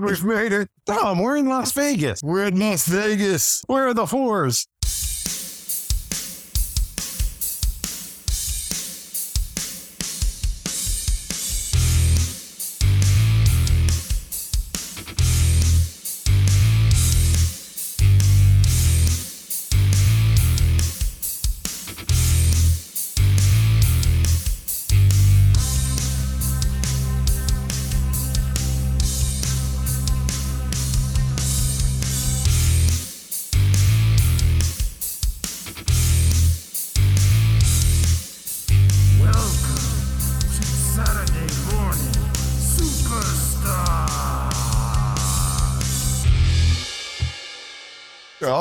We've made it. Tom, we're in Las Vegas. We're in Las Vegas. Where are the whores?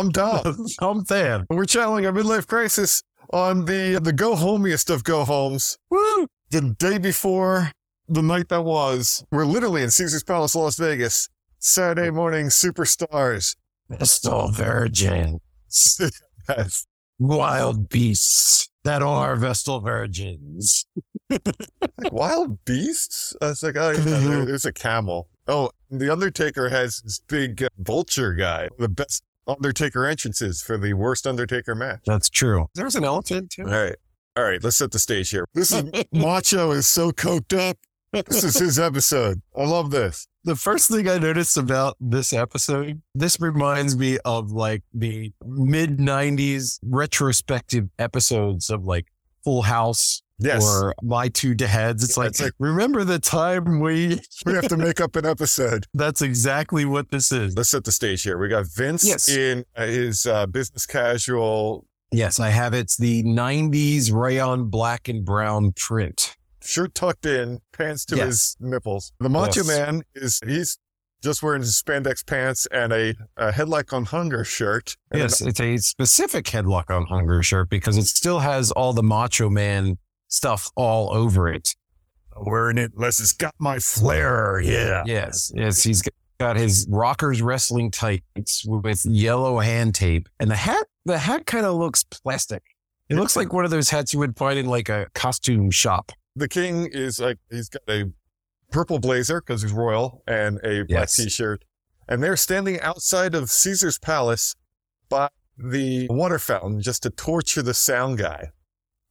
I'm Dom. I'm Than. We're channeling a midlife crisis on the the go homiest of go homes. Woo! The day before the night that was. We're literally in Caesar's Palace, Las Vegas. Saturday morning superstars. Vestal Virgin. Yes. Wild beasts that are Vestal Virgins. Like wild beasts? I was like, oh, yeah, there- there's a camel. Oh, the Undertaker has this big uh, vulture guy. The best Undertaker entrances for the worst Undertaker match. That's true. There's an elephant too. All right. All right, let's set the stage here. This is Macho is so coked up. This is his episode. I love this. The first thing I noticed about this episode, this reminds me of like the mid 90s retrospective episodes of like Full House Yes. or My Two Dads. It's like, like- remember the time we. we have to make up an episode. That's exactly what this is. Let's set the stage here. We got Vince Yes. in uh, his uh, business casual Yes, I have. It's the 90s rayon black and brown print. shirt tucked in, pants to Yes. his nipples. The Macho Yes. Man is he's just wearing his spandex pants and a, a headlock on hunger shirt. And Yes, it's a specific headlock on hunger shirt because it still has all the Macho Man stuff all over it. Wearing it unless it's got my flair. Yeah. Yes, yes, he's got his rockers wrestling tights with yellow hand tape, and the hat. The hat kind of looks plastic. It looks like one of those hats you would find in like a costume shop. The king is like he's got a purple blazer because he's royal and a black Yes. t-shirt. And they're standing outside of Caesar's palace by the water fountain just to torture the sound guy.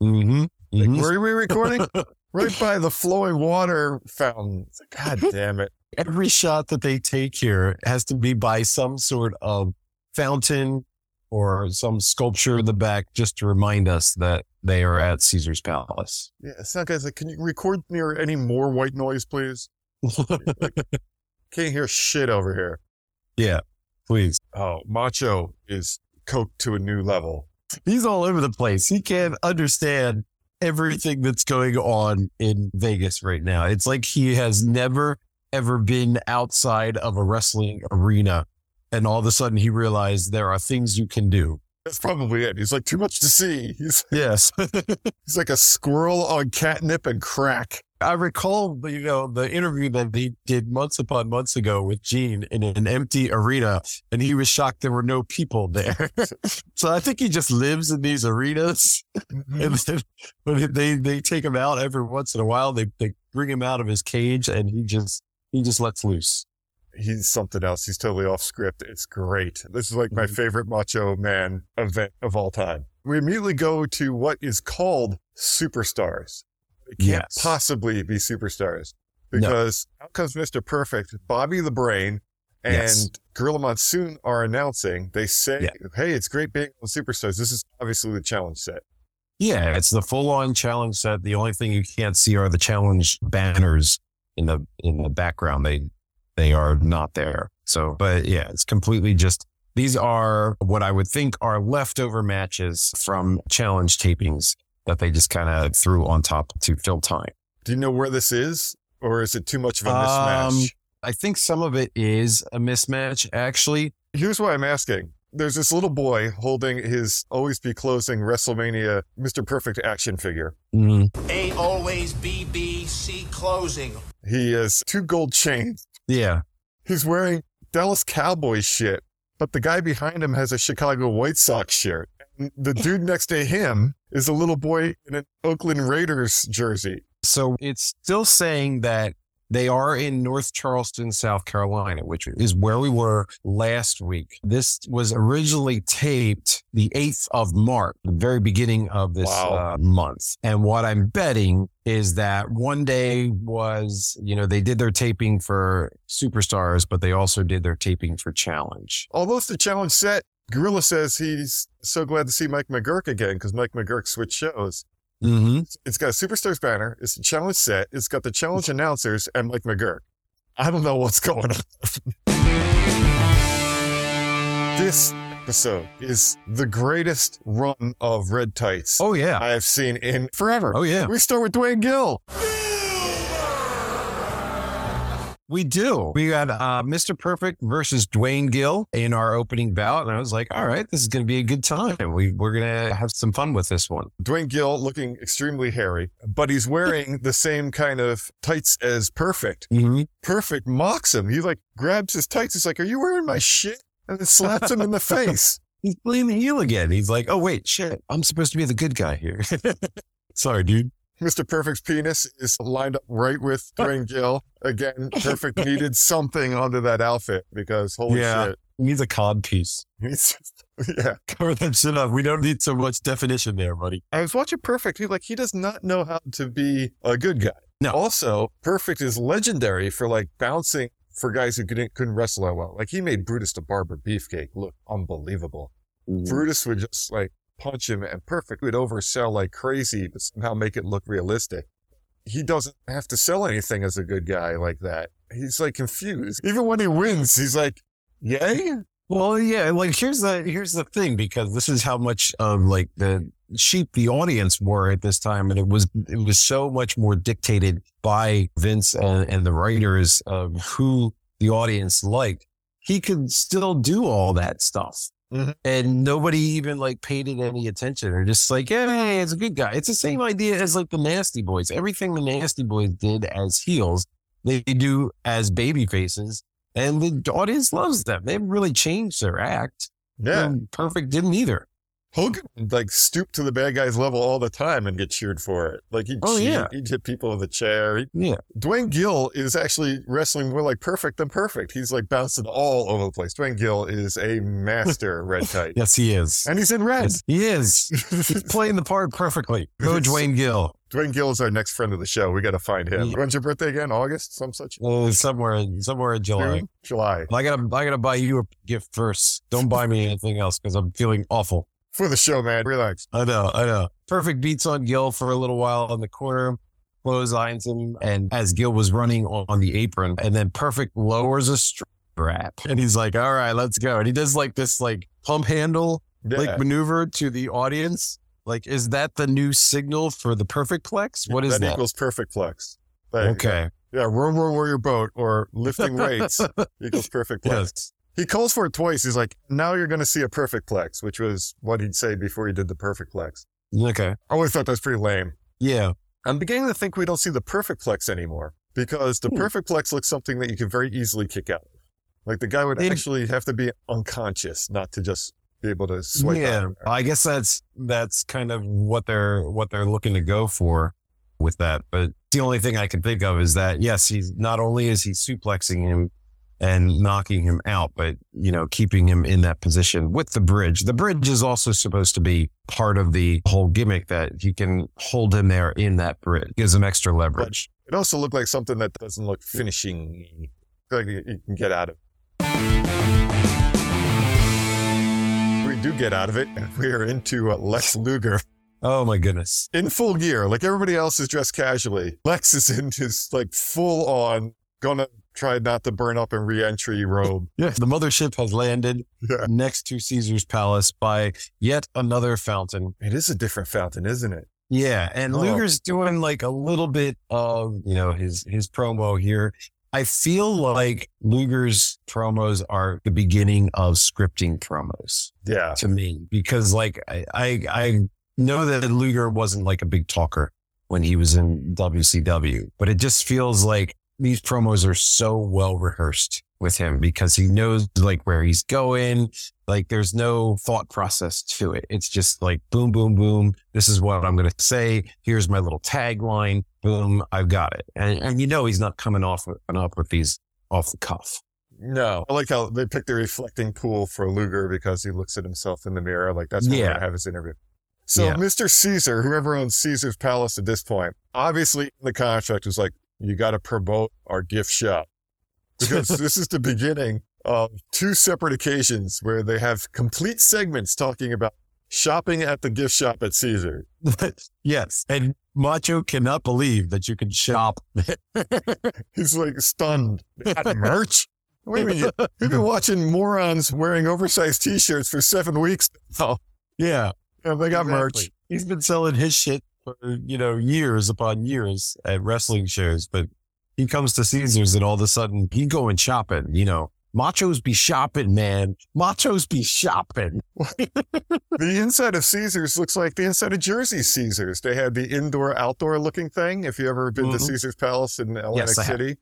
Mm-hmm. Like, mm-hmm. where are we recording? right by the flowing water fountain. God damn it. Every shot that they take here has to be by some sort of fountain or some sculpture in the back just to remind us that they are at Caesar's Palace. Yeah, sound guy's like, can you record near any more white noise, please? Can't hear shit over here. yeah, please. Oh, Macho is coked to a new level. He's all over the place. He can't understand everything that's going on in Vegas right now. It's like he has never, ever been outside of a wrestling arena. And all of a sudden he realized there are things you can do. That's probably it. He's like, too much to see. He's, Yes. he's like a squirrel on catnip and crack. I recall, you know, the interview that he did months upon months ago with Gene in an empty arena, and he was shocked there were no people there. so I think he just lives in these arenas, and then when they they take him out every once in a while, they they bring him out of his cage, and he just he just lets loose. He's something else. He's totally off script. It's great. This is like my Mhm. favorite Macho Man event of all time. We immediately go to what is called superstars. It can't Yes. possibly be superstars No. because out comes Mr. Perfect, Bobby the Brain, and Yes. Gorilla Monsoon are announcing. They say, Yeah. "Hey, it's great being on Superstars. This is obviously the challenge set." Yeah, it's the full on challenge set. The only thing you can't see are the challenge banners in the in the background. They they are not there. So, but yeah, it's completely just these are what I would think are leftover matches from challenge tapings that they just kind of threw on top to fill time. Do you know where this is, or is it too much of a Um, mismatch? I think some of it is a mismatch actually. Here's why I'm asking. There's this little boy holding his always be closing WrestleMania Mr. Perfect action figure. Mm, A always BBC closing. He has two gold chains. yeah. He's wearing Dallas Cowboys shit, but the guy behind him has a Chicago White Sox shirt. The dude next to him is a little boy in an Oakland Raiders jersey. So it's still saying that They are in North Charleston, South Carolina, which is where we were last week. This was originally taped the 8th of March, the very beginning of this Wow. uh, month. And what I'm betting is that one day was, you know, they did their taping for Superstars, but they also did their taping for Challenge. Although it's the challenge set, Gorilla says he's so glad to see Mike McGuirk again because Mike McGuirk switched shows. Mm-hmm. It's got a Superstars banner. It's the challenge set. It's got the challenge announcers and Mike McGuirk. I don't know what's going on. this episode is the greatest run of red tights Oh, yeah. I have seen in forever. Oh, yeah. We start with Duane Gill. We do. We got uh, Mr. Perfect versus Duane Gill in our opening bout. And I was like, all right, this is going to be a good time. We, we're going to have some fun with this one. Duane Gill looking extremely hairy, but he's wearing the same kind of tights as Perfect. Mm-hmm. Perfect mocks him. He like grabs his tights. He's like, "Are you wearing my shit?" And then slaps him in the face. He's playing the heel again. He's like, oh, wait, shit. I'm supposed to be the good guy here. Sorry, dude. Mr. Perfect's penis is lined up right with Duane Gill. Again, Perfect needed something under that outfit because holy Yeah. shit. He needs a cod piece. Yeah. Cover that shit up. We don't need so much definition there, buddy. I was watching Perfect. He like he does not know how to be a good guy. No. Also, Perfect is legendary for like bouncing for guys who couldn't couldn't wrestle that well. Like he made Brutus the Barber Beefcake look unbelievable. Brutus would just like punch him and Perfect would oversell like crazy, but somehow make it look realistic. He doesn't have to sell anything as a good guy like that. He's like confused. Even when he wins, he's like, yay? Well, yeah, like here's the here's the thing because this is how much of like the sheep the audience were at this time, and it was it was so much more dictated by Vince and, and the writers of who the audience liked. He could still do all that stuff, Mhm. and nobody even like paid it any attention. Or just like, yeah, hey, it's a good guy. It's the same idea as like the Nasty Boys. Everything the Nasty Boys did as heels, they do as baby faces and the audience loves them. They haven't really changed their act. Yeah. And Perfect didn't either. Hogan like stoop to the bad guy's level all the time and get cheered for it. Like he'd, Oh, cheat, yeah. he'd hit people with a chair. Yeah. Duane Gill is actually wrestling more like perfect than perfect. He's like bouncing all over the place. Duane Gill is a master red tight. Yes, he is. And he's in red. Yes, he is. He's playing the part perfectly. Go Duane Gill. Duane Gill is our next friend of the show. We got to find him. Yeah. When's your birthday again? August? Some such? Uh, somewhere, somewhere in July. June? July. I gotta, I gotta buy you a gift first. Don't buy me anything else because I'm feeling awful. For the show, man. Relax. I know, I know. Perfect beats on Gill for a little while on the corner, clotheslines him, and as Gill was running on, on the apron, and then Perfect lowers a strap, and he's like, "All right, let's go." And he does like this like pump handle Yeah. like maneuver to the audience. Like, is that the new signal for the Perfect Plex? What is that that? equals perfect Plex. Go. Okay. Yeah. Row, row, row your boat or lifting weights equals perfect plex. Yes. He calls for it twice. He's like, now you're going to see a perfect plex, which was what he'd say before he did the perfect plex. Okay. I always thought that was pretty lame. Yeah. I'm beginning to think we don't see the perfect plex anymore because the Hmm. perfect plex looks something that you can very easily kick out. Like the guy would It- actually have to be unconscious, not to just be able to swipe yeah. I guess that's that's kind of what they're what they're looking to go for with that. But the only thing I can think of is that yes, he's not only is he suplexing him and knocking him out, but you know, keeping him in that position with the bridge. The bridge is also supposed to be part of the whole gimmick that you can hold him there in that bridge. Gives him extra leverage. It also looked like something that doesn't look finishing, like you can get out of. We do get out of it, and we are into uh, Lex Luger Oh my goodness. in full gear. Like everybody else is dressed casually. Lex is in his like full on, gonna try not to burn up in re-entry robe. Yeah. The mothership has landed Yeah. next to Caesar's Palace by yet another fountain. It is a different fountain, isn't it? Yeah, and Oh. Luger's doing like a little bit of, you know, his his promo here. I feel like Luger's promos are the beginning of scripting promos Yeah. to me because like I I, I know that Luger wasn't like a big talker when he was in WCW, but it just feels like these promos are so well rehearsed with him because he knows like where he's going. Like there's no thought process to it. It's just like boom, boom, boom. This is what I'm going to say. Here's my little tagline. boom, I've got it. And, and you know he's not coming off and up with these off the cuff. No, I like how they picked the reflecting pool for Luger because he looks at himself in the mirror. Like that's where we're Yeah. gonna have his interview. So Yeah. Mr. Caesar, whoever owns Caesar's Palace at this point, obviously the contract was like, you got to promote our gift shop because this is the beginning of two separate occasions where they have complete segments talking about shopping at the gift shop at Caesar. yes. And Macho cannot believe that you can shop. He's like stunned. Got merch? Wait a minute. We've been watching morons wearing oversized t-shirts for seven weeks. Oh, yeah. yeah, they got merch. He's been selling his shit for, you know, years upon years at wrestling shows, but he comes to Caesars and all of a sudden he going shopping, you know. Machos be shopping, man. Machos be shopping. The inside of Caesars looks like the inside of Jersey Caesars. They had the indoor outdoor looking thing. If you ever been to Mhm. Caesars Palace in Atlantic Yes, I have. City,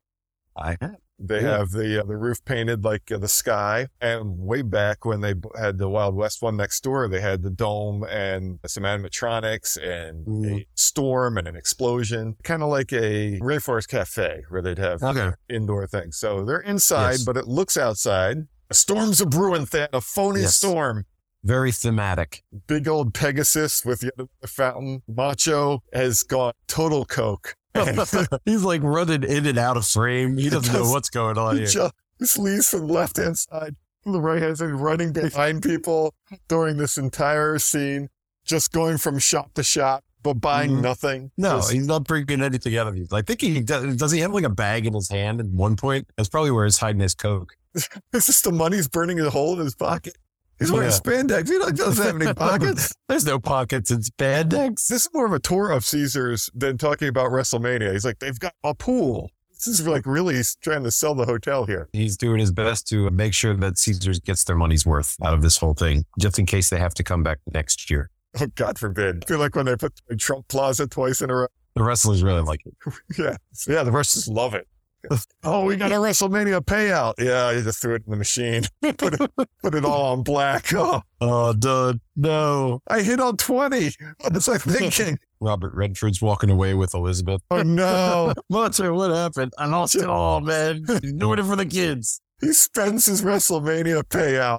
I have. They Yeah. have the uh, the roof painted like uh, the sky. And way back when they had the Wild West one next door, they had the dome and some animatronics and a Mhm. storm and an explosion, kind of like a Rainforest Cafe where they'd have Okay. indoor things. So they're inside, Yes. but it looks outside. A storm's a brewing, Thad, a phony Yes. storm. Very thematic. big old Pegasus with another fountain. Macho has gone total coke. He's like running in and out of frame. He doesn't know what's going on he here. just, just leaves from the left hand side, from the right hand side, running behind people during this entire scene, just going from shop to shop, but buying Mhm. nothing. No, Just- he's not bringing anything out of these. I think he does. Does he have like a bag in his hand at one point? That's probably where he's hiding his coke. it's just the money's burning a hole in his pocket. He's wearing Yeah. spandex. He doesn't have any pockets. There's no pockets in spandex. This is more of a tour of Caesars than talking about WrestleMania. He's like, they've got a pool. This is like really trying to sell the hotel here. He's doing his best to make sure that Caesars gets their money's worth out of this whole thing, just in case they have to come back next year. Oh, God forbid. I feel like when they put Trump Plaza twice in a row. The wrestlers really like it. Yeah. Yeah. The wrestlers love it. Oh, we got a WrestleMania payout. Yeah. You just threw it in the machine, put it, put it all on black. Oh, Oh, dude, no. I hit on 20. What was I thinking? Robert Redford's walking away with Elizabeth. Oh, no. Monster, what happened? I lost it all, man. He's doing it for the kids. He spends his WrestleMania payout,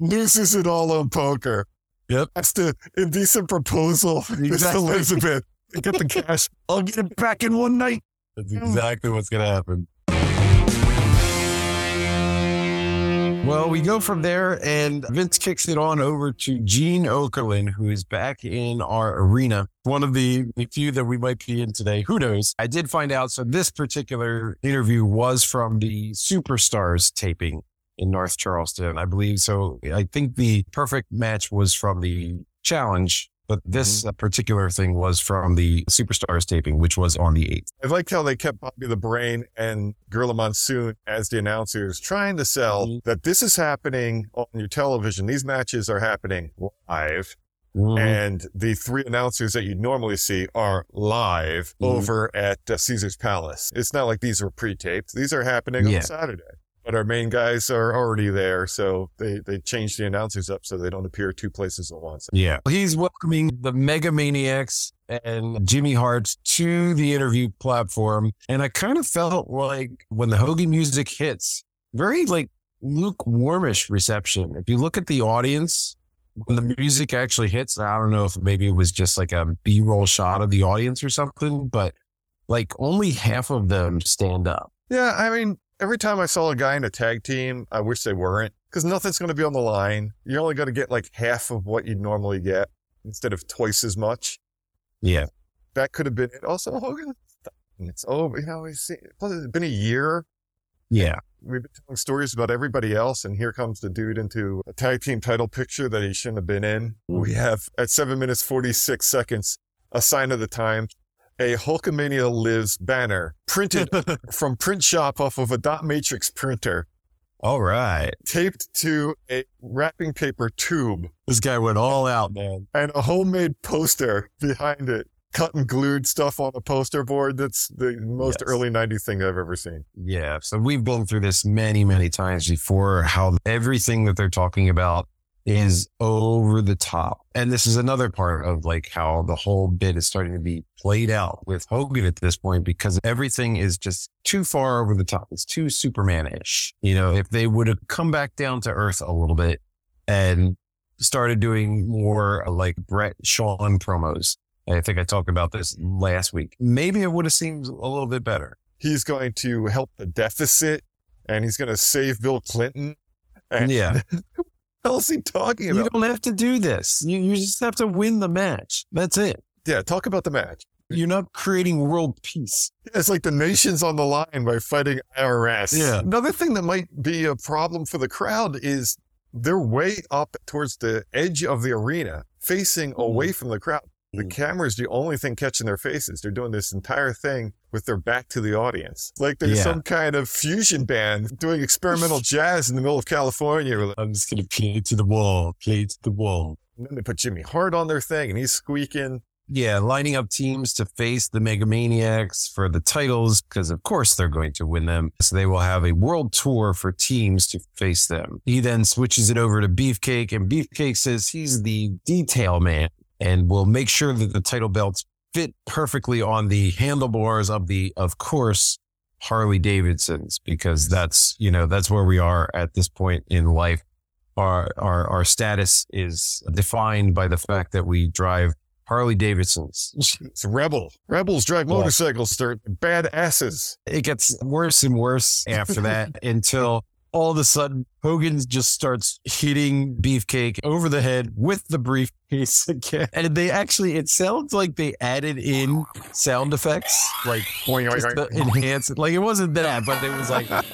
loses it all on poker. Yep. That's the indecent proposal. It's Exactly. Elizabeth. Get the cash. I'll get it back in one night. That's mm. exactly what's going to happen. Well, we go from there, and Vince kicks it on over to Gene Okerlund, who is back in our arena. One of the few that we might be in today. Who knows? I did find out. So, this particular interview was from the Superstars taping in North Charleston, I believe. So, I think the perfect match was from the challenge, but this uh, particular thing was from the Superstars taping, which was on the 8th. I liked how they kept Bobby the Brain and Gorilla Monsoon as the announcers, trying to sell Mhm. that this is happening on your television. These matches are happening live. Mm-hmm. And the three announcers that you normally see are live Mhm. over at uh, Caesar's Palace. It's not like these were pre-taped. These are happening Yeah. on Saturday. But our main guys are already there, so they, they changed the announcers up so they don't appear two places at once. Yeah. He's welcoming the Mega Maniacs and Jimmy Hart to the interview platform. And I kind of felt like when the Hogan music hits, very like lukewarmish reception. If you look at the audience, when the music actually hits, I don't know if maybe it was just like a B roll shot of the audience or something, but like only half of them stand up. Yeah, I mean, every time I saw a guy in a tag team, I wish they weren't because nothing's going to be on the line. You're only going to get like half of what you'd normally get instead of twice as much. Yeah. That could have been it. Also, Hogan, it's over. You know, it's plus it's been a year. Yeah. We've been telling stories about everybody else, and here comes the dude into a tag team title picture that he shouldn't have been in. We mm. have at seven minutes, 46 seconds, a sign of the times, a Hulkamania Lives banner printed from print shop off of a dot matrix printer, All right. taped to a wrapping paper tube, This guy went all out, man. and a homemade poster behind it. Cut and glued stuff on a poster board. That's the most Yes. early 90s thing I've ever seen. Yeah. So we've been through this many, many times before how everything that they're talking about is over the top. And this is another part of like how the whole bit is starting to be played out with Hogan at this point because everything is just too far over the top. It's too Superman-ish. You know, if they would have come back down to earth a little bit and started doing more like Brett Sean promos. I think I talked about this last week. Maybe it would have seemed a little bit better. He's going to help the deficit and he's going to save Bill Clinton. And Yeah. what else is he talking about? You don't have to do this. You, you just have to win the match. That's it. Yeah, talk about the match. You're not creating world peace. It's like the nation's on the line by fighting IRS. Yeah. Another thing that might be a problem for the crowd is they're way up towards the edge of the arena, facing mm-hmm. away from the crowd. The mm. camera is the only thing catching their faces. They're doing this entire thing with their back to the audience. Like there's Yeah. some kind of fusion band doing experimental jazz in the middle of California. I'm just going to play to the wall, play to the wall. And then they put Jimmy Hart on their thing and he's squeaking. Yeah, lining up teams to face the Megamaniacs for the titles because, of course, they're going to win them. So they will have a world tour for teams to face them. He then switches it over to Beefcake, and Beefcake says he's the detail man and we'll make sure that the title belts fit perfectly on the handlebars of the, of course, Harley Davidsons because that's you know that's where we are at this point in life. Our our our status is defined by the fact that we drive Harley Davidsons. It's rebel. Rebels drive motorcycles. They're bad asses. It gets worse and worse after that until all of a sudden Hogan just starts hitting Beefcake over the head with the briefcase again. And they actually, it sounds like they added in sound effects, like just boing. to enhance it. Like it wasn't that, but it was like, it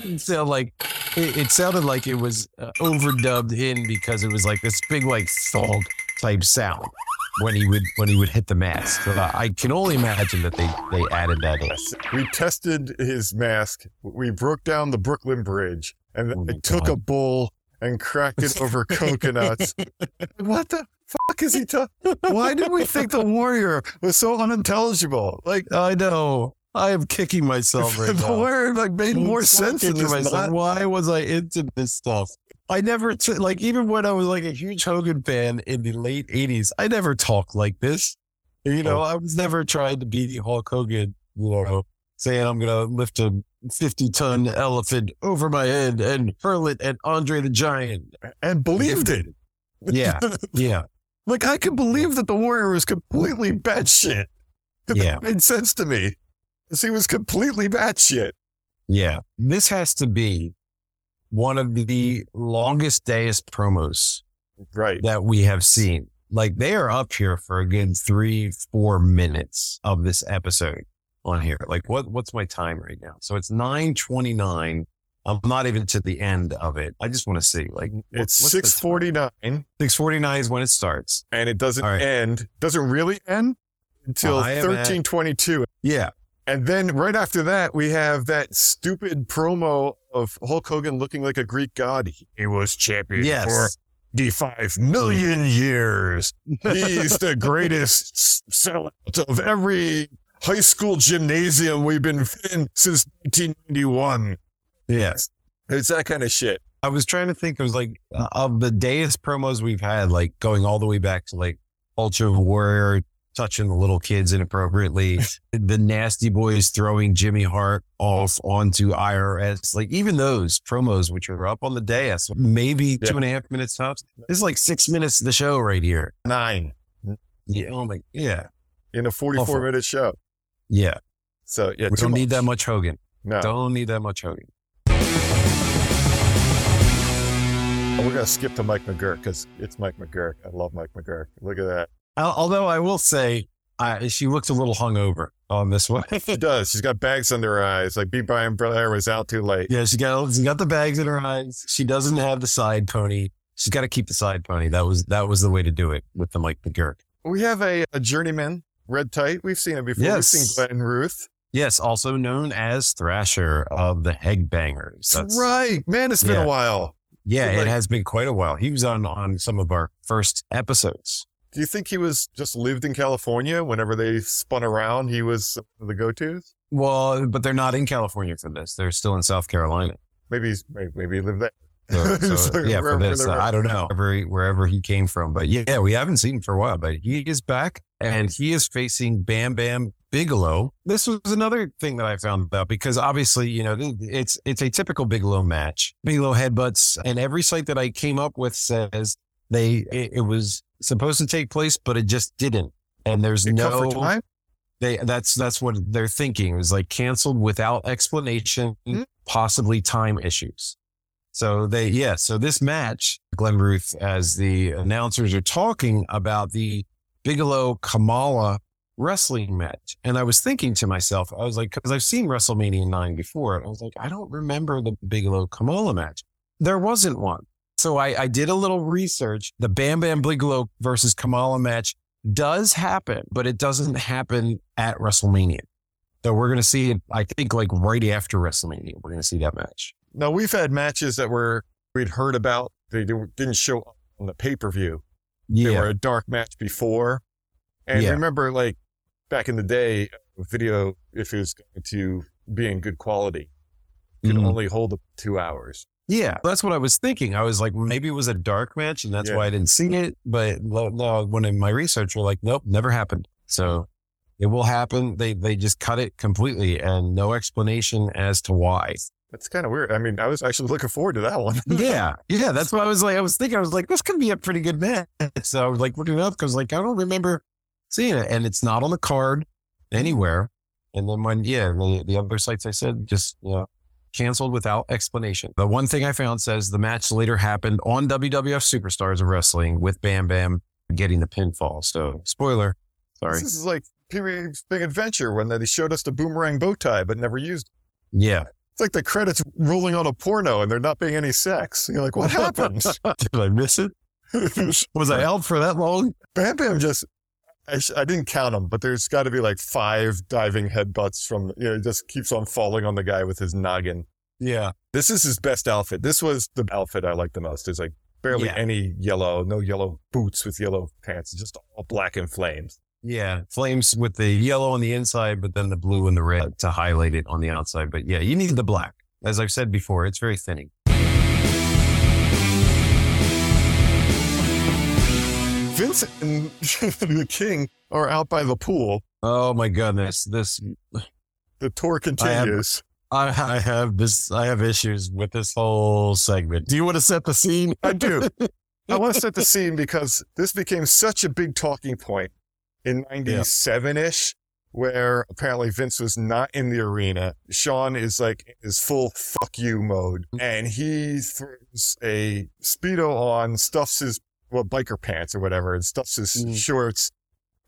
didn't sound like, it, it sounded like it was uh, overdubbed in because it was like this big, like thug type sound when he would, when he would hit the mask. So I can only imagine that they, they added that in. We tested his mask. We broke down the Brooklyn Bridge and Oh my I took God. a bull and cracked it over coconuts. what the fuck is he talking? Why did we think the warrior was so unintelligible? Like I know. I am kicking myself right the now. warrior like made more sense in kicking this. myself. not- Why was I into this stuff? I never t- like even when I was like a huge Hogan fan in the late '80s. I never talked like this. You know, Oh. I was never trying to be the Hulk Hogan. You know, saying I'm gonna lift a 50 ton elephant over my head and hurl it at Andre the Giant. and believed it. Yeah, yeah, Like I could believe that the warrior was completely batshit. Yeah. That made sense to me. He was completely batshit. yeah. This has to be one of the longest dayest promos Right. that we have seen. Like they are up here for a good three, four minutes of this episode on here. Like what, what's my time right now? So it's 929. I'm not even to the end of it. I just want to see like It's 649 649 is when it starts. and it doesn't right. end. Doesn't really end until I thirteen twenty two. Yeah. And then right after that, we have that stupid promo of Hulk Hogan looking like a Greek god. He was champion Yes. for the five million years. He's the greatest sellout of every high school gymnasium we've been in since 1991. Yes. It's that kind of shit. I was trying to think. It was like uh, of the dayest promos we've had, like going all the way back to like Ultra Warrior touching the little kids inappropriately, the Nasty Boys throwing Jimmy Hart off onto IRS. Like even those promos, which are up on the dais, maybe Yeah. two and a half minutes tops. This is like six minutes of the show right here. Nine Yeah. Oh my. Yeah. in a 44 Awful. minute show. Yeah. So yeah, We don't need that much Hogan. No, Don't need that much Hogan. we're gonna skip to Mike McGuirk because it's Mike McGuirk. I love Mike McGuirk. Look at that. Al- Although I will say, I, she looks a little hungover on this one. She does. She's got bags under her eyes. Like B. Brian Blair was out too late. Yeah, she got she got the bags in her eyes. She doesn't have the side pony. She's got to keep the side pony. That was that was the way to do it with the Mike McGuirk. We have a, a journeyman, red tight. We've seen it before. Yes. We've seen Glenn Ruth. Yes, also known as Thrasher of the Headbangers. That's right. Man, it's been Yeah. a while. Yeah, Like- it has been quite a while. He was on on some of our first episodes. Do you think he was just lived in California whenever they spun around? He was the go tos? Well, but they're not in California for this. They're still in South Carolina. Maybe, he's, maybe, maybe he lived there. So, so, yeah, for this, uh, I don't know wherever he, wherever he came from, but yeah, we haven't seen him for a while. But he is back, and he is facing Bam Bam Bigelow. This was another thing that I found out because obviously, you know, it's it's a typical Bigelow match. Bigelow headbutts, and every site that I came up with says they it, it was supposed to take place, but it just didn't. And there's It no time? they that's that's what they're thinking. It was like canceled without explanation, Hmm. possibly time issues. So they yeah, so this match, Glenn Ruth, as the announcers are talking about the Bigelow Kamala wrestling match. And I was thinking to myself, I was like, because I've seen WrestleMania 9 before, and I was like, I don't remember the Bigelow Kamala match. There wasn't one. So I, I did a little research. The Bam Bam Bigelow versus Kamala match does happen, but it doesn't happen at WrestleMania. So we're going to see it, I think, like right after WrestleMania, we're going to see that match. Now we've had matches that were we'd heard about. They didn't show up on the pay per view. They were a dark match before. And Yeah. remember, like back in the day, video if it was going to be in good quality could Mhm. only hold up two hours. Yeah, that's what I was thinking. I was like, maybe it was a dark match, and that's Yeah. why I didn't see it. But when in my research, we're like, nope, never happened. So it will happen. They they just cut it completely, and no explanation as to why. That's kind of weird. I mean, I was actually looking forward to that one. yeah, yeah, that's what I was like. I was thinking, I was like, this could be a pretty good match. So I was like looking it up because like I don't remember seeing it, and it's not on the card hmm. anywhere. And then when yeah, the, the other sites I said just know canceled without explanation. The one thing I found says the match later happened on WWF Superstars of Wrestling with Bam Bam getting the pinfall. So spoiler, sorry. This is like Pee Wee's Big Adventure when they showed us the boomerang bow tie but never used. it. Yeah, It's like the credits rolling on a porno and there not being any sex. You're like, what happened? did I miss it? Was I out for that long? Bam Bam just. I, sh- I didn't count them, but there's got to be like five diving headbutts from, you know, he just keeps on falling on the guy with his noggin. Yeah, This is his best outfit. This was the outfit I like the most. There's like barely Yeah. any yellow, no yellow boots with yellow pants, just all black and flames. Yeah, flames with the yellow on the inside, but then the blue and the red uh, to highlight it on the outside. But yeah, you need the black. As I've said before, it's very thinning. Vincent and the King are out by the pool. Oh my goodness, this The tour continues. I, I have this. I have issues with this whole segment. Do you want to set the scene? I do. I want to set the scene because this became such a big talking point in 97 ish, where apparently Vince was not in the arena. Shawn is like his full fuck you mode mm. and he throws a Speedo on, stuffs his, well, biker pants or whatever, and stuffs his Mm. shorts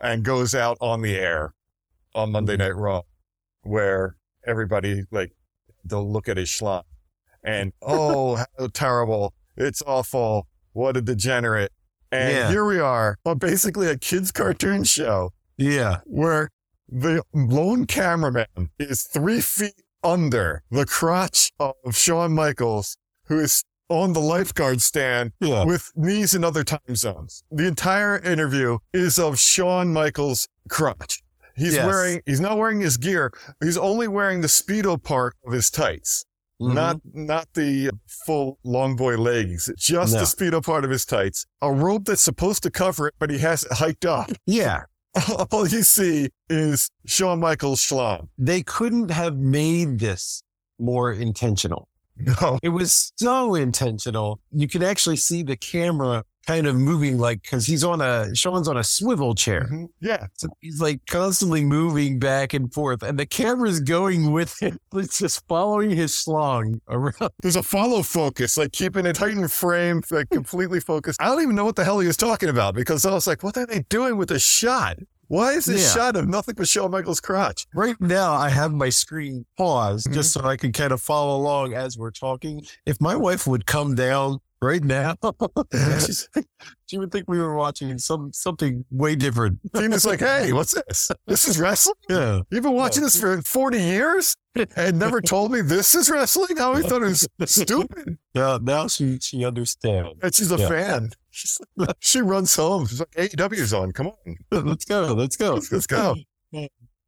and goes out on the air on Monday Night Raw, where everybody like, they'll look at his schlong and, oh, how terrible. It's awful. What a degenerate. And Yeah. here we are on basically a kid's cartoon show Yeah, where the lone cameraman is three feet under the crotch of Shawn Michaels, who is on the lifeguard stand yeah, with knees in other time zones. The entire interview is of Shawn Michaels' crotch. He's Yes. wearing, he's not wearing his gear. He's only wearing the Speedo part of his tights. Mhm. Not not the full long boy legs, just No. the speedo part of his tights. A robe that's supposed to cover it, but he has it hiked up. yeah. All you see is Shawn Michaels schlong. They couldn't have made this more intentional. No. It was so intentional. You could actually see the camera kind of moving, like because he's on a Shawn's on a swivel chair. Mhm. Yeah. So he's like constantly moving back and forth, and the camera's going with it. It's just following his schlong around. There's a follow focus, like keeping it tight in frame, like completely focused. I don't even know what the hell he was talking about because I was like, what are they doing with the shot? Why is this Yeah. shot of nothing but Shawn Michaels' crotch? Right now, I have my screen paused just mm-hmm. so I can kind of follow along as we're talking. If my wife would come down right now, she would think we were watching some something way different. Tina's like, hey, what's this? This is wrestling? Yeah. You've been watching this for 40 years and never told me this is wrestling? I always thought it was stupid. Now, now she she understands. And she's a Yeah. fan. She's like, she runs home. She's like, AEW's on. Come on. Let's go. Let's go. Let's, let's go.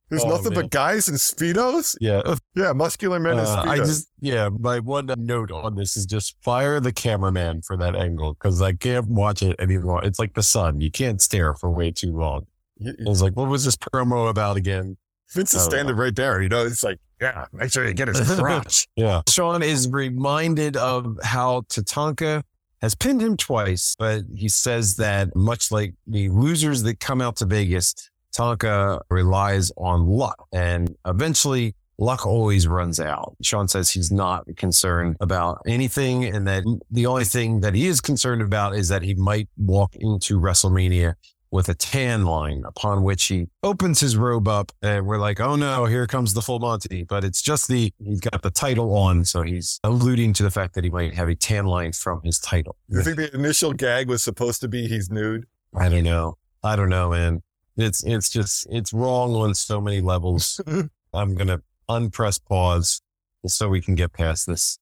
There's Oh, nothing man. but guys in speedos. Yeah. Yeah, muscular men in Uh, speedos. I just, yeah, my one note on this is just fire the cameraman for that angle because I can't watch it anymore. It's like the sun. You can't stare for way too long. Y- I was like, what was this promo about again? Vince is I don't standing right there. You know, it's like, yeah, make sure you get his crotch. Yeah. Shawn is reminded of how Tatanka has pinned him twice, but he says that much like the losers that come out to Vegas, Tonka relies on luck and eventually luck always runs out. Shawn says he's not concerned about anything and that the only thing that he is concerned about is that he might walk into WrestleMania with a tan line upon which he opens his robe up and we're like, oh no, here comes the full Monty. But it's just the, he's got the title on. So he's alluding to the fact that he might have a tan line from his title. You think the initial gag was supposed to be he's nude? I don't know. I don't know, man. It's, it's just, it's wrong on so many levels. I'm going to unpress pause so we can get past this.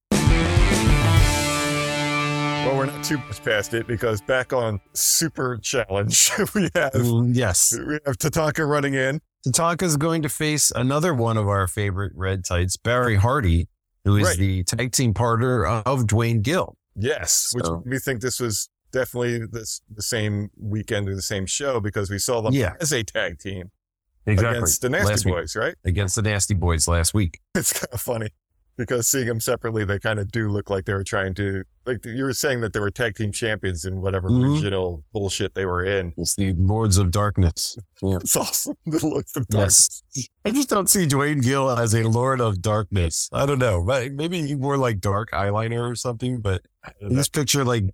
Well, we're not too much past it because back on Super Challenge, we have yes. we have Tatanka running in. Tatanka is going to face another one of our favorite red tights, Barry Hardy, who is Right. the tag team partner of Duane Gill. Yes, which So- we think this was definitely this the same weekend or the same show because we saw them Yeah. as a tag team Exactly. against the Last Nasty week. Boys, right? Against the Nasty Boys last week. It's kind of funny because seeing them separately, they kind of do look like they were trying to like you were saying that they were tag team champions in whatever Mhm. regional bullshit they were in. It's the Lords of Darkness. Yeah. It's awesome. The looks of Yes. I just don't see Duane Gill as a Lord of Darkness. I don't know. But Maybe he wore like dark eyeliner or something, but this picture, like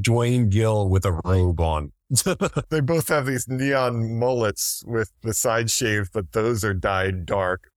Duane Gill with a robe on. They both have these neon mullets with the side shave, but those are dyed dark.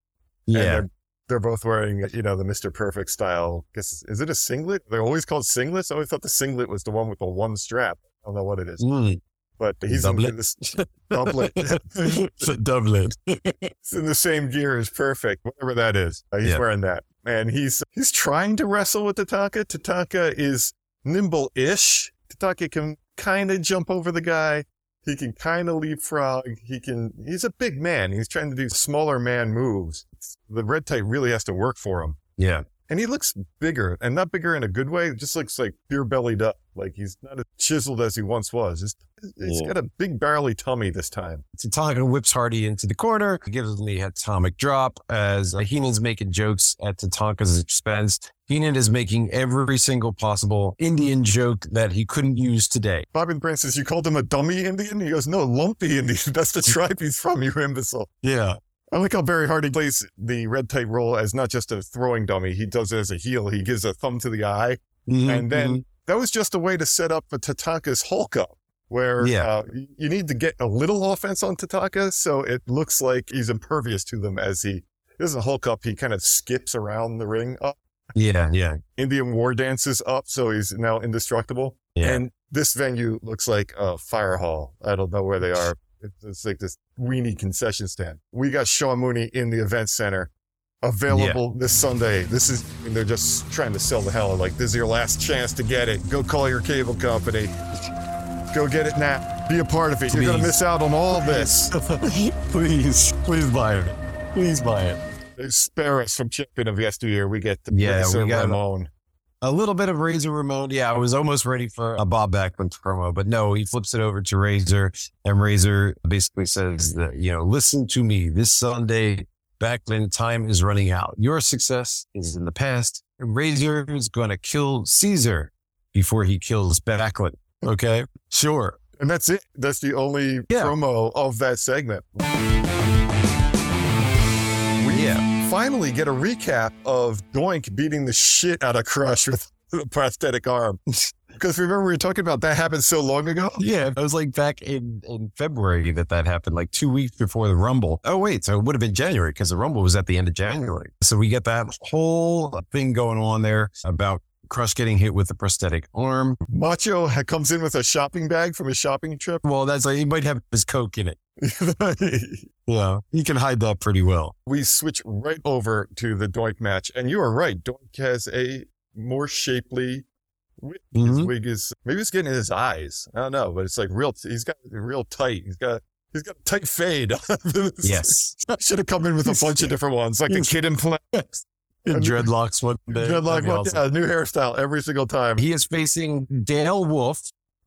Yeah. They're, both wearing, you know, the Mr. Perfect style. Guess is it a singlet? They're always called singlets. I always thought the singlet was the one with the one strap. I don't know what it is, Mm. but he's Doublet? in this doublet. It's a doublet. It's in the same gear as Perfect, whatever that is. Uh, he's Yeah. wearing that, and he's he's trying to wrestle with Tatanka. Tatanka is nimble-ish. Tatanka can kind of jump over the guy. He can kind of leapfrog. He can. He's a big man. He's trying to do smaller man moves. The red tight really has to work for him. yeah. And he looks bigger, and not bigger in a good way. Just looks like beer bellied up. Like he's not as chiseled as he once was. He's, he's Yeah. got a big barrely tummy this time. Tatanka whips Hardy into the corner, he gives him the atomic drop as uh, Heenan's making jokes at Tatanka's expense. Heenan is making every single possible Indian joke that he couldn't use today. Bobby the Brain says, You called him a dummy Indian? He goes, No, lumpy Indian. That's the tribe he's from, you imbecile. Yeah. I like how Barry Hardy plays the red tight role as not just a throwing dummy. He does it as a heel. He gives a thumb to the eye. Mm-hmm, And then that was just a way to set up for Tatanka's Hulk up, where Yeah. uh, you need to get a little offense on Tatanka so it looks like he's impervious to them as he doesn't Hulk up. He kind of skips around the ring up. yeah, yeah, Indian war dances up, so he's now indestructible. yeah. And this venue looks like a fire hall. I don't know where they are. It's, it's like this weenie concession stand. We got Sean Mooney in the event center available this Sunday. This is, and they're just trying to sell the hell. Like, this is your last chance to get it. Go call your cable company. Go get it now. Be a part of it. You're going to miss out on all this. please, please buy it. Please buy it. Spare us from chipping of yesteryear. We get the Yeah, we got- Ramon. A little bit of Razor Ramon. Yeah, I was almost ready for a Bob Backlund promo, but no, he flips it over to Razor, and Razor basically says that, you know, listen to me. This Sunday, Backlund time is running out. Your success is in the past. And Razor is going to kill Caesar before he kills Backlund. Okay? Sure. And that's it. That's the only Yeah. promo of that segment. Finally get a recap of Doink beating the shit out of Crush with a prosthetic arm. Because remember, we were talking about that happened so long ago. Yeah, it was like back in, in February that that happened, like two weeks before the Rumble. Oh, wait, so it would have been January because the Rumble was at the end of January. So we get that whole thing going on there about Crush getting hit with a prosthetic arm. Macho comes in with a shopping bag from his shopping trip. Well, that's like, he might have his Coke in it. Yeah, he can hide that pretty well. we switch right over to the Doink match. And you are right. Doink has a more shapely wig. His Mhm. wig is, maybe it's getting in his eyes. I don't know, but it's like real, he's got real tight. He's got He's got a tight fade. Yes. Should have come in with a bunch of different ones, like a Kid 'n Play. Dreadlocks one day. Dreadlock, one- awesome. yeah, new hairstyle every single time. He is facing Dale Wolf,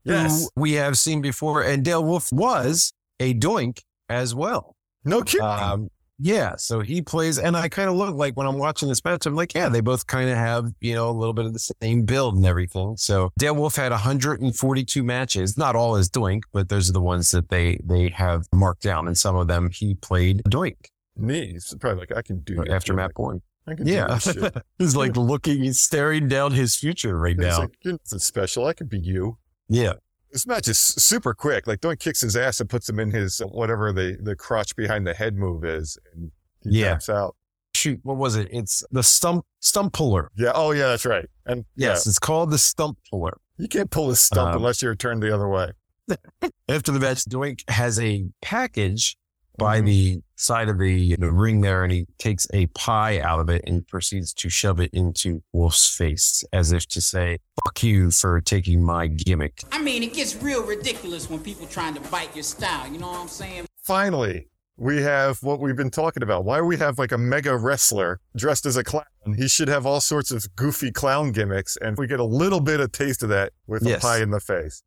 Yes. who we have seen before, and Dale Wolf was a doink as well. No kidding. Um, yeah, so he plays, and I kind of look like when I'm watching this match, I'm like, yeah, they both kind of have, you know, a little bit of the same build and everything. So Dale Wolf had 142 matches, not all as Doink, but those are the ones that they they have marked down, and some of them he played Doink Me, he's probably like, I can do after. Matt Bourne. I can Yeah, shit. he's like looking, he's staring down his future right He's now. like, you're nothing special. I could be you. Yeah, This match is super quick. Like, Doink kicks his ass and puts him in his uh, whatever the the crotch behind the head move is, and he Yeah. taps out. shoot, what was it? It's the stump stump puller. Yeah. Oh, yeah, that's right. And Yes, it's called the stump puller. you can't pull a stump Um, unless you're turned the other way. After the match, Doink has a package by Mhm. the side of the, the ring there, and he takes a pie out of it and proceeds to shove it into Wolf's face, as if to say, "Fuck you for taking my gimmick." I mean, it gets real ridiculous when people trying to bite your style. You know what I'm saying? Finally, we have what we've been talking about. Why we have like a mega wrestler dressed as a clown? He should have all sorts of goofy clown gimmicks, and we get a little bit of taste of that with Yes. a pie in the face.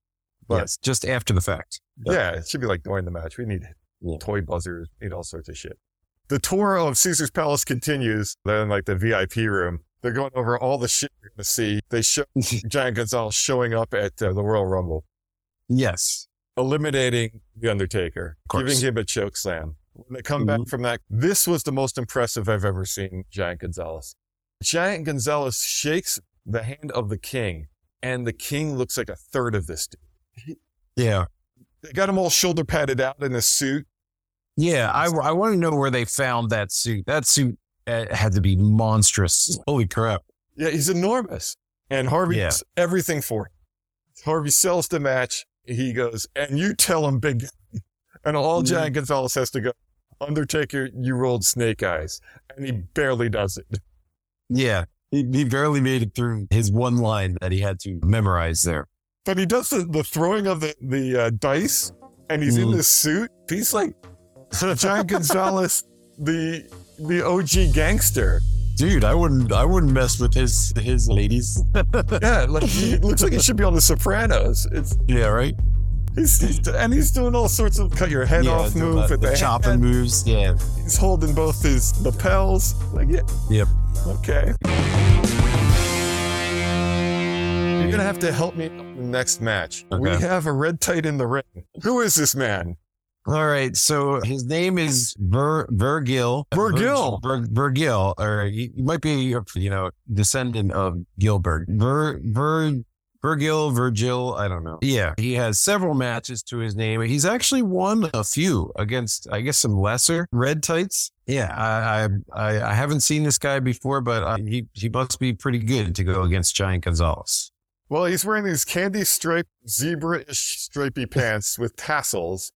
But yes, just after the fact. yeah, it should be like during the match. We need Yeah. toy buzzers, need all sorts of shit. The tour of Caesar's Palace continues. They're in like the VIP room. They're going over all the shit you're going to see. They show Giant Gonzalez showing up at uh, the Royal Rumble, Yes. eliminating The Undertaker, giving him a choke slam. When they come back Mhm. from that, this was the most impressive I've ever seen Giant Gonzalez. Giant Gonzalez shakes the hand of the king, and the king looks like a third of this dude. Yeah. They got him all shoulder padded out in a suit. Yeah. I, I want to know where they found that suit. That suit uh, had to be monstrous. Holy crap. Yeah, he's enormous. And Harvey Yeah. everything for him. Harvey sells the match. He goes, and you tell him, big. And all Mhm. Giant Gonzalez has to go, Undertaker, you rolled snake eyes. And he barely does it. Yeah. He, he barely made it through his one line that he had to memorize there. But he does the, the throwing of the, the uh, dice, and he's in Mhm. this suit. He's like John Gonzalez, the the OG gangster. Dude, I wouldn't I wouldn't mess with his his ladies. Yeah, like he looks like he should be on The Sopranos. It's yeah, right? he's, he's and he's doing all sorts of cut your head yeah, off the- move the, at the the chopping hand. moves. Yeah. He's holding both his lapels. Like, yeah, Yep. okay. Gonna have to help me in the next match. We have a red tight in the ring. Who is this man? All right. So his name is Ver Virgil. Virgil. Vir, Virgil, or he, he might be, you know, descendant of Gilbert. Ver Ver Virgil, Virgil. I don't know. Yeah, he has several matches to his name. He's actually won a few against, I guess, some lesser red tights. Yeah, I I I, I haven't seen this guy before, but uh, he he must be pretty good to go against Giant Gonzalez. Well, he's wearing these candy striped zebra-ish stripy pants with tassels.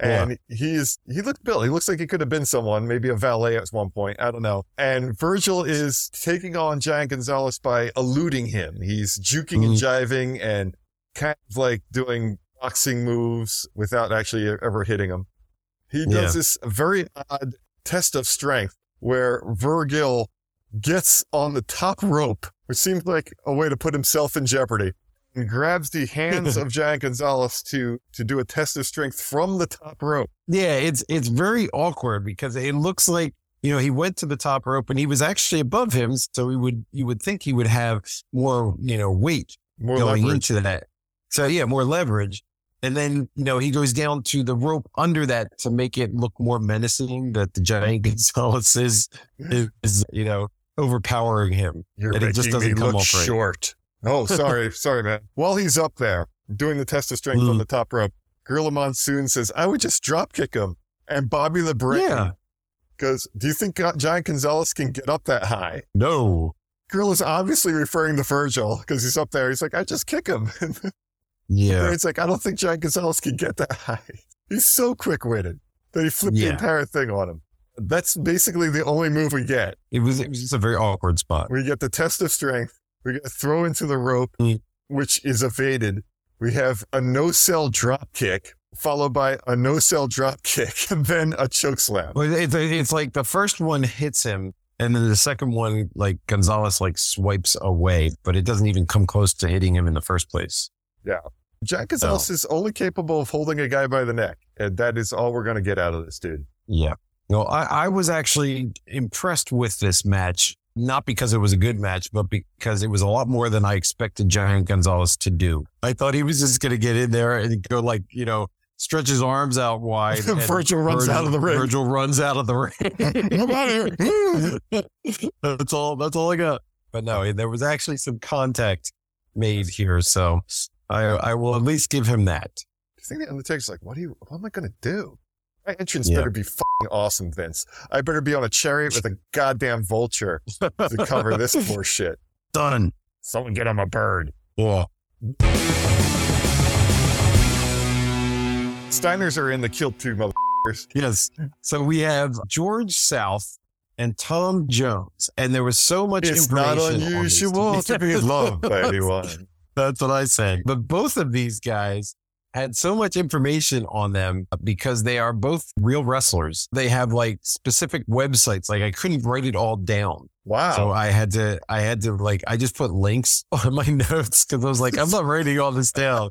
And he's he looked built. He looks like he could have been someone, maybe a valet at one point. I don't know. And Virgil is taking on Giant Gonzalez by eluding him. He's juking and mm. jiving and kind of like doing boxing moves without actually ever hitting him. He does Yeah. this very odd test of strength where Virgil gets on the top rope, which seems like a way to put himself in jeopardy, and grabs the hands of Giant Gonzalez to to do a test of strength from the top rope. Yeah, it's it's very awkward because it looks like you know he went to the top rope and he was actually above him, so he would you would think he would have more you know weight More going leverage. into that. So yeah, more leverage. And then you know he goes down to the rope under that to make it look more menacing that the giant Gonzalez is, is, is you know overpowering him. You're and it just doesn't come look off right. short. Oh, sorry, sorry, man. While he's up there doing the test of strength on Mm. the top rope, Gorilla Monsoon says, "I would just drop kick him." And Bobby the Brain Yeah. goes, "Do you think Giant Gonzalez can get up that high?" No. Gorilla's obviously referring to Virgil because he's up there. He's like, "I just kick him." Yeah. It's like, I don't think Giant Gonzalez can get that high. He's so quick witted that he flipped the entire thing on him. That's basically the only move we get. It was it was just a very awkward spot. We get the test of strength. We get a throw into the rope, Mm. which is evaded. We have a no sell drop kick, followed by a no sell drop kick, and then a choke slam. Well, it's, it's like the first one hits him, and then the second one, like Gonzalez, like swipes away, but it doesn't even come close to hitting him in the first place. Yeah. Jack Gonzalez is only capable of holding a guy by the neck, and that is all we're going to get out of this dude. Yeah. No, I, I was actually impressed with this match, not because it was a good match, but because it was a lot more than I expected Giant Gonzalez to do. I thought he was just going to get in there and go like, you know, stretch his arms out wide. and Virgil runs out of the ring. Virgil runs out of the ring. I'm out of here. that's all. That's all I got. But no, there was actually some contact made here, so I I will at least give him that. Do you think the Undertaker's like, what do you, what am I going to do? My entrance Yeah. better be fucking awesome, Vince. I better be on a chariot with a goddamn vulture to cover this poor shit. Done. Someone get him a bird. Yeah. Steiners are in the kill two motherfuckers. Yes. So we have George South and Tom Jones, and there was so much It's not information. on these unusual two. to be loved by anyone. That's what I said. But both of these guys had so much information on them uh, because they are both real wrestlers. They have like specific websites. Like I couldn't write it all down. Wow. So I had to, I had to like, I just put links on my notes because I was like, I'm not writing all this down.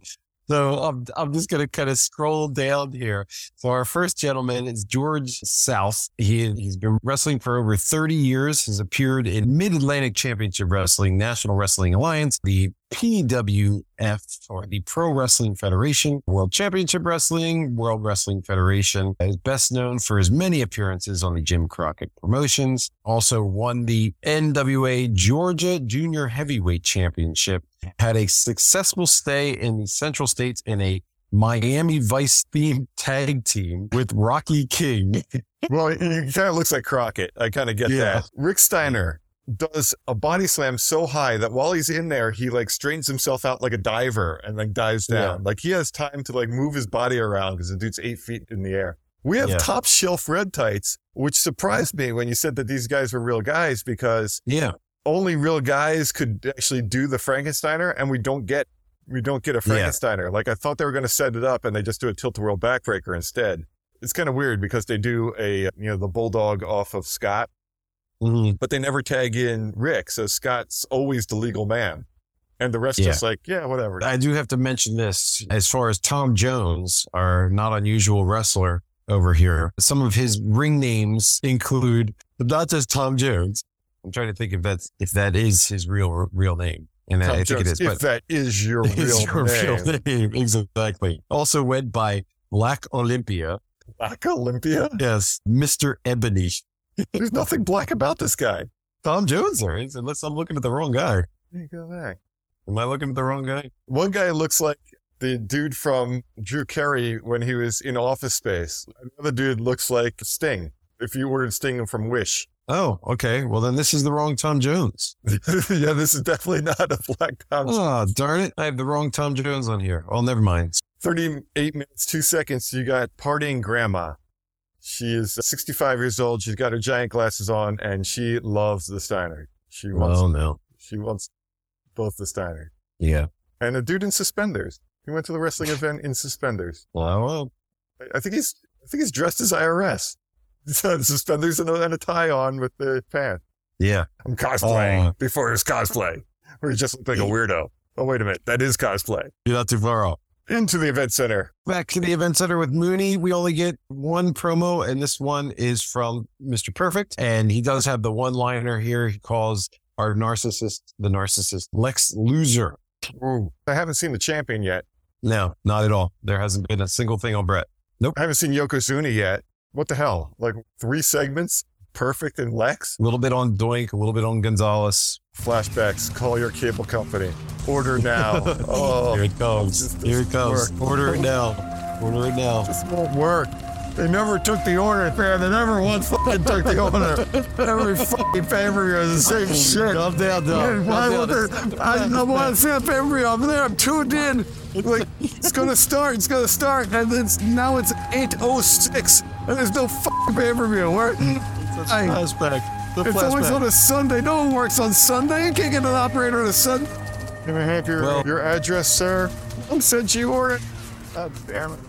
So I'm, I'm just going to kind of scroll down here. So our first gentleman is George South. He, he's been wrestling for over 30 years, has appeared in Mid-Atlantic Championship Wrestling, National Wrestling Alliance, the PWF or the Pro Wrestling Federation, World Championship Wrestling, World Wrestling Federation. Is best known for his many appearances on the Jim Crockett promotions. Also won the NWA Georgia Junior Heavyweight Championship. Had a successful stay in the Central States in a Miami Vice themed tag team with Rocky King. Well, he kind of looks like Crockett. I kind of get Yeah. that. Rick Steiner does a body slam so high that while he's in there, he like strains himself out like a diver and like dives down. Like he has time to like move his body around because the dude's eight feet in the air. We have Yeah. top shelf red tights, which surprised me when you said that these guys were real guys because Yeah. Only real guys could actually do the Frankensteiner, and we don't get we don't get a Yeah. Frankensteiner. Like I thought they were going to set it up, and they just do a tilt a whirl backbreaker instead. It's kind of weird because they do a you know the bulldog off of Scott, Mhm. but they never tag in Rick, so Scott's always the legal man, and the rest Yeah. just like yeah whatever. I do have to mention this as far as Tom Jones, our not unusual wrestler over here. Some of his ring names include not just Tom Jones. I'm trying to think if that's if that is his real real name, and Tom I think it is. if But that is your real is your name, real name exactly? Also went by Black Olympia. Black Olympia. Yes, Mister Ebony. There's nothing black about this guy. Tom Jones there is, unless I'm looking at the wrong guy. Go back. Am I looking at the wrong guy? One guy looks like the dude from Drew Carey when he was in Office Space. Another dude looks like Sting. If you ordered Sting from Wish. Oh, okay. Well, then this is the wrong Tom Jones. yeah, this is definitely not a black Tom. Oh, darn it. I have the wrong Tom Jones on here. Oh, never mind. 38 minutes, two seconds. You got partying grandma. She is 65 years old. She's got her giant glasses on and she loves the Steiner. She oh, wants, Oh, no. she wants both the Steiner Yeah. and a dude in suspenders. He went to the wrestling event in suspenders. Well, well, I- I think he's I think he's dressed as IRS. Suspenders and a, and a tie on with the pants. yeah. I'm cosplaying Aw. Oh. before it was cosplay. Where he just looked like a weirdo. Oh wait a minute, that is cosplay. You're not too far off. Into the event center. Back to the event center with Mooney. We only get one promo, and this one is from Mr. Perfect. And he does have the one liner here. He calls our narcissist the narcissist Lex Loser. Ooh. I haven't seen the champion yet. No, not at all. There hasn't been a single thing on Brett. Nope. I haven't seen Yokozuna yet. What the hell? Like three segments? Perfect and Lex? A little bit on Doink, a little bit on Gonzalez. Flashbacks. Call your cable company. Order now. oh, Here it comes. Here it comes. work. Order it now. Order it now. this won't work. They never took the order, man. They never once fucking took the order. Every fucking pay-per-view is the same shit. Calm down, Man, dog. why Calm would down. there, I, I want to see a pay-per-view. I'm there. I'm tuned in. Like, it's going to start. It's going to start. And it's, now it's 8.06. And there's no fucking pay-per-view. Where, I, Flashback. The it's always on a Sunday. No one works on Sunday. You can't get an operator on a Sunday. Can I have your, Well- your address, sir? I'm sent you order. God damn it.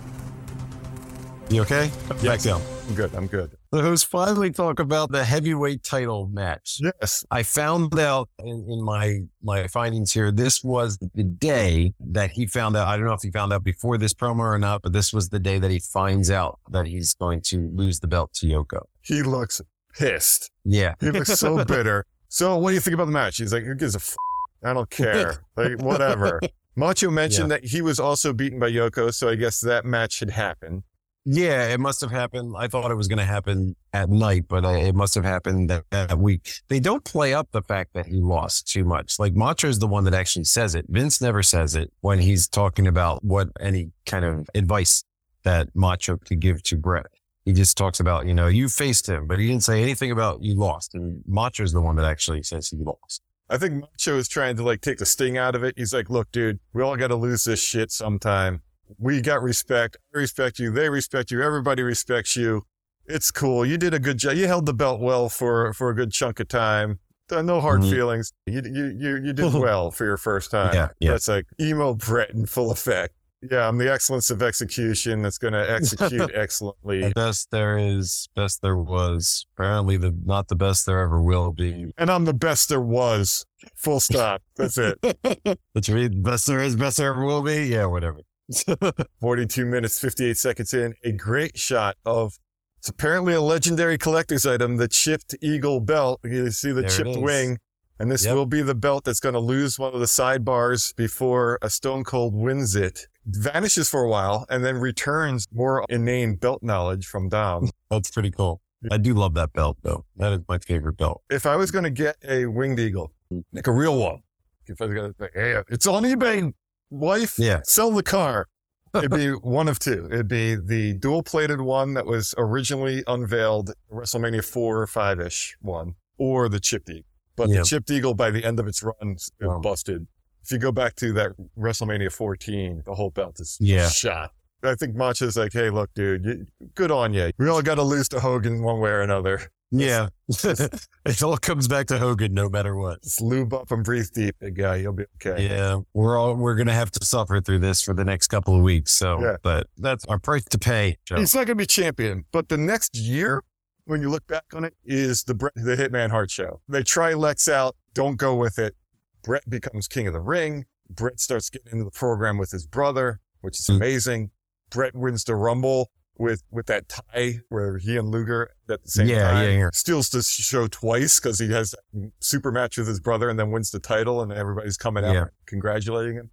You okay? Back down. I'm good. I'm good. Let's finally talk about the heavyweight title match. Yes. I found out in, in my my findings here. This was the day that he found out. I don't know if he found out before this promo or not, but this was the day that he finds out that he's going to lose the belt to Yoko. He looks pissed. Yeah, He looks so bitter. So what do you think about the match? He's like, who gives a f- I don't care. Like, whatever. Macho mentioned that he was also beaten by Yoko, so I guess that match had happened. Yeah. It must have happened. I thought it was going to happen at night, but uh, it must have happened that, that week. They don't play up the fact that he lost too much. Like Macho is the one that actually says it. Vince never says it when he's talking about what any kind of advice that Macho could give to Brett. He just talks about, you know, you faced him, but he didn't say anything about you lost. And Macho is the one that actually says he lost. I think Macho is trying to like take the sting out of it. He's like, look, dude, we all got to lose this shit sometime. We got respect. I respect you. They respect you. Everybody respects you. It's cool. You did a good job. You held the belt well for, for a good chunk of time. No hard Mhm. feelings. You, you, you, you did well for your first time. Yeah, yeah. That's like emo Brett in full effect. Yeah, I'm the excellence of execution that's going to execute excellently. The best there is, best there was. Apparently, the not the best there ever will be. And I'm the best there was. Full stop. That's it. That's right. Best there is, best there ever will be. Yeah, whatever. 42 minutes, 58 seconds in. A great shot of it's apparently a legendary collector's item, the chipped eagle belt. You see the There chipped wing. And this Yep. will be the belt that's going to lose one of the sidebars before a Stone Cold wins it. Vanishes for a while and then returns more inane belt knowledge from Dom. That's pretty cool. I do love that belt, though. That is my favorite belt. if I was going to get a winged eagle, like a real one, if I was going to hey, it's on eBay, wife, Yeah. sell the car. It'd be one of two. It'd be the dual plated one that was originally unveiled WrestleMania four or five ish one, or the chipped eagle. But Yeah. the chipped eagle by the end of its run is Wow. busted. If you go back to that WrestleMania 14, the whole belt is Yeah. shot. I think Macho's like, hey, look, dude, you, good on you. We all got to lose to Hogan one way or another. Yeah. it all comes back to Hogan no matter what. Just lube up and breathe deep, big guy. You'll be okay. Yeah. We're all, we're going to have to suffer through this for the next couple of weeks. So, Yeah. but that's our price to pay. Joe. He's not going to be champion, but the next year, when you look back on it, is the the Hitman Hart show. They try Lex out, don't go with it. Brett becomes king of the ring. Brett starts getting into the program with his brother, which is Mm. amazing. Brett wins the Rumble with with that tie where he and Luger at the same Yeah, time. yeah, yeah. Steals the show twice because he has super match with his brother and then wins the title, and everybody's coming out Yeah. congratulating him.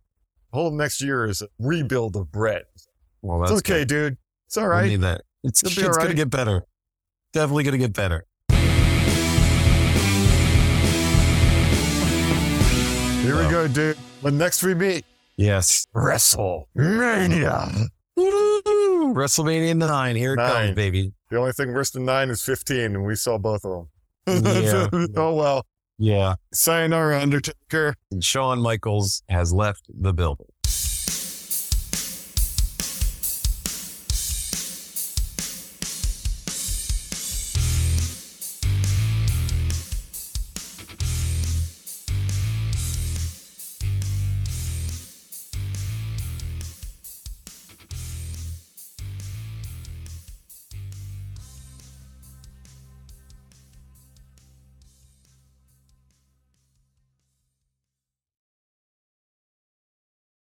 The whole next year is a rebuild of Brett. Well, that's It's okay, good. dude. It's all right. That. It's, it's be all going to get better. Definitely going to get better. Here we go, dude. When next we meet, Yes. WrestleMania. Woo! WrestleMania 9. Here it Nine. comes, baby. The only thing worse than nine is 15, and we saw both of them. Yeah. oh, well. Yeah. Sayonara, Undertaker. And Shawn Michaels has left the building.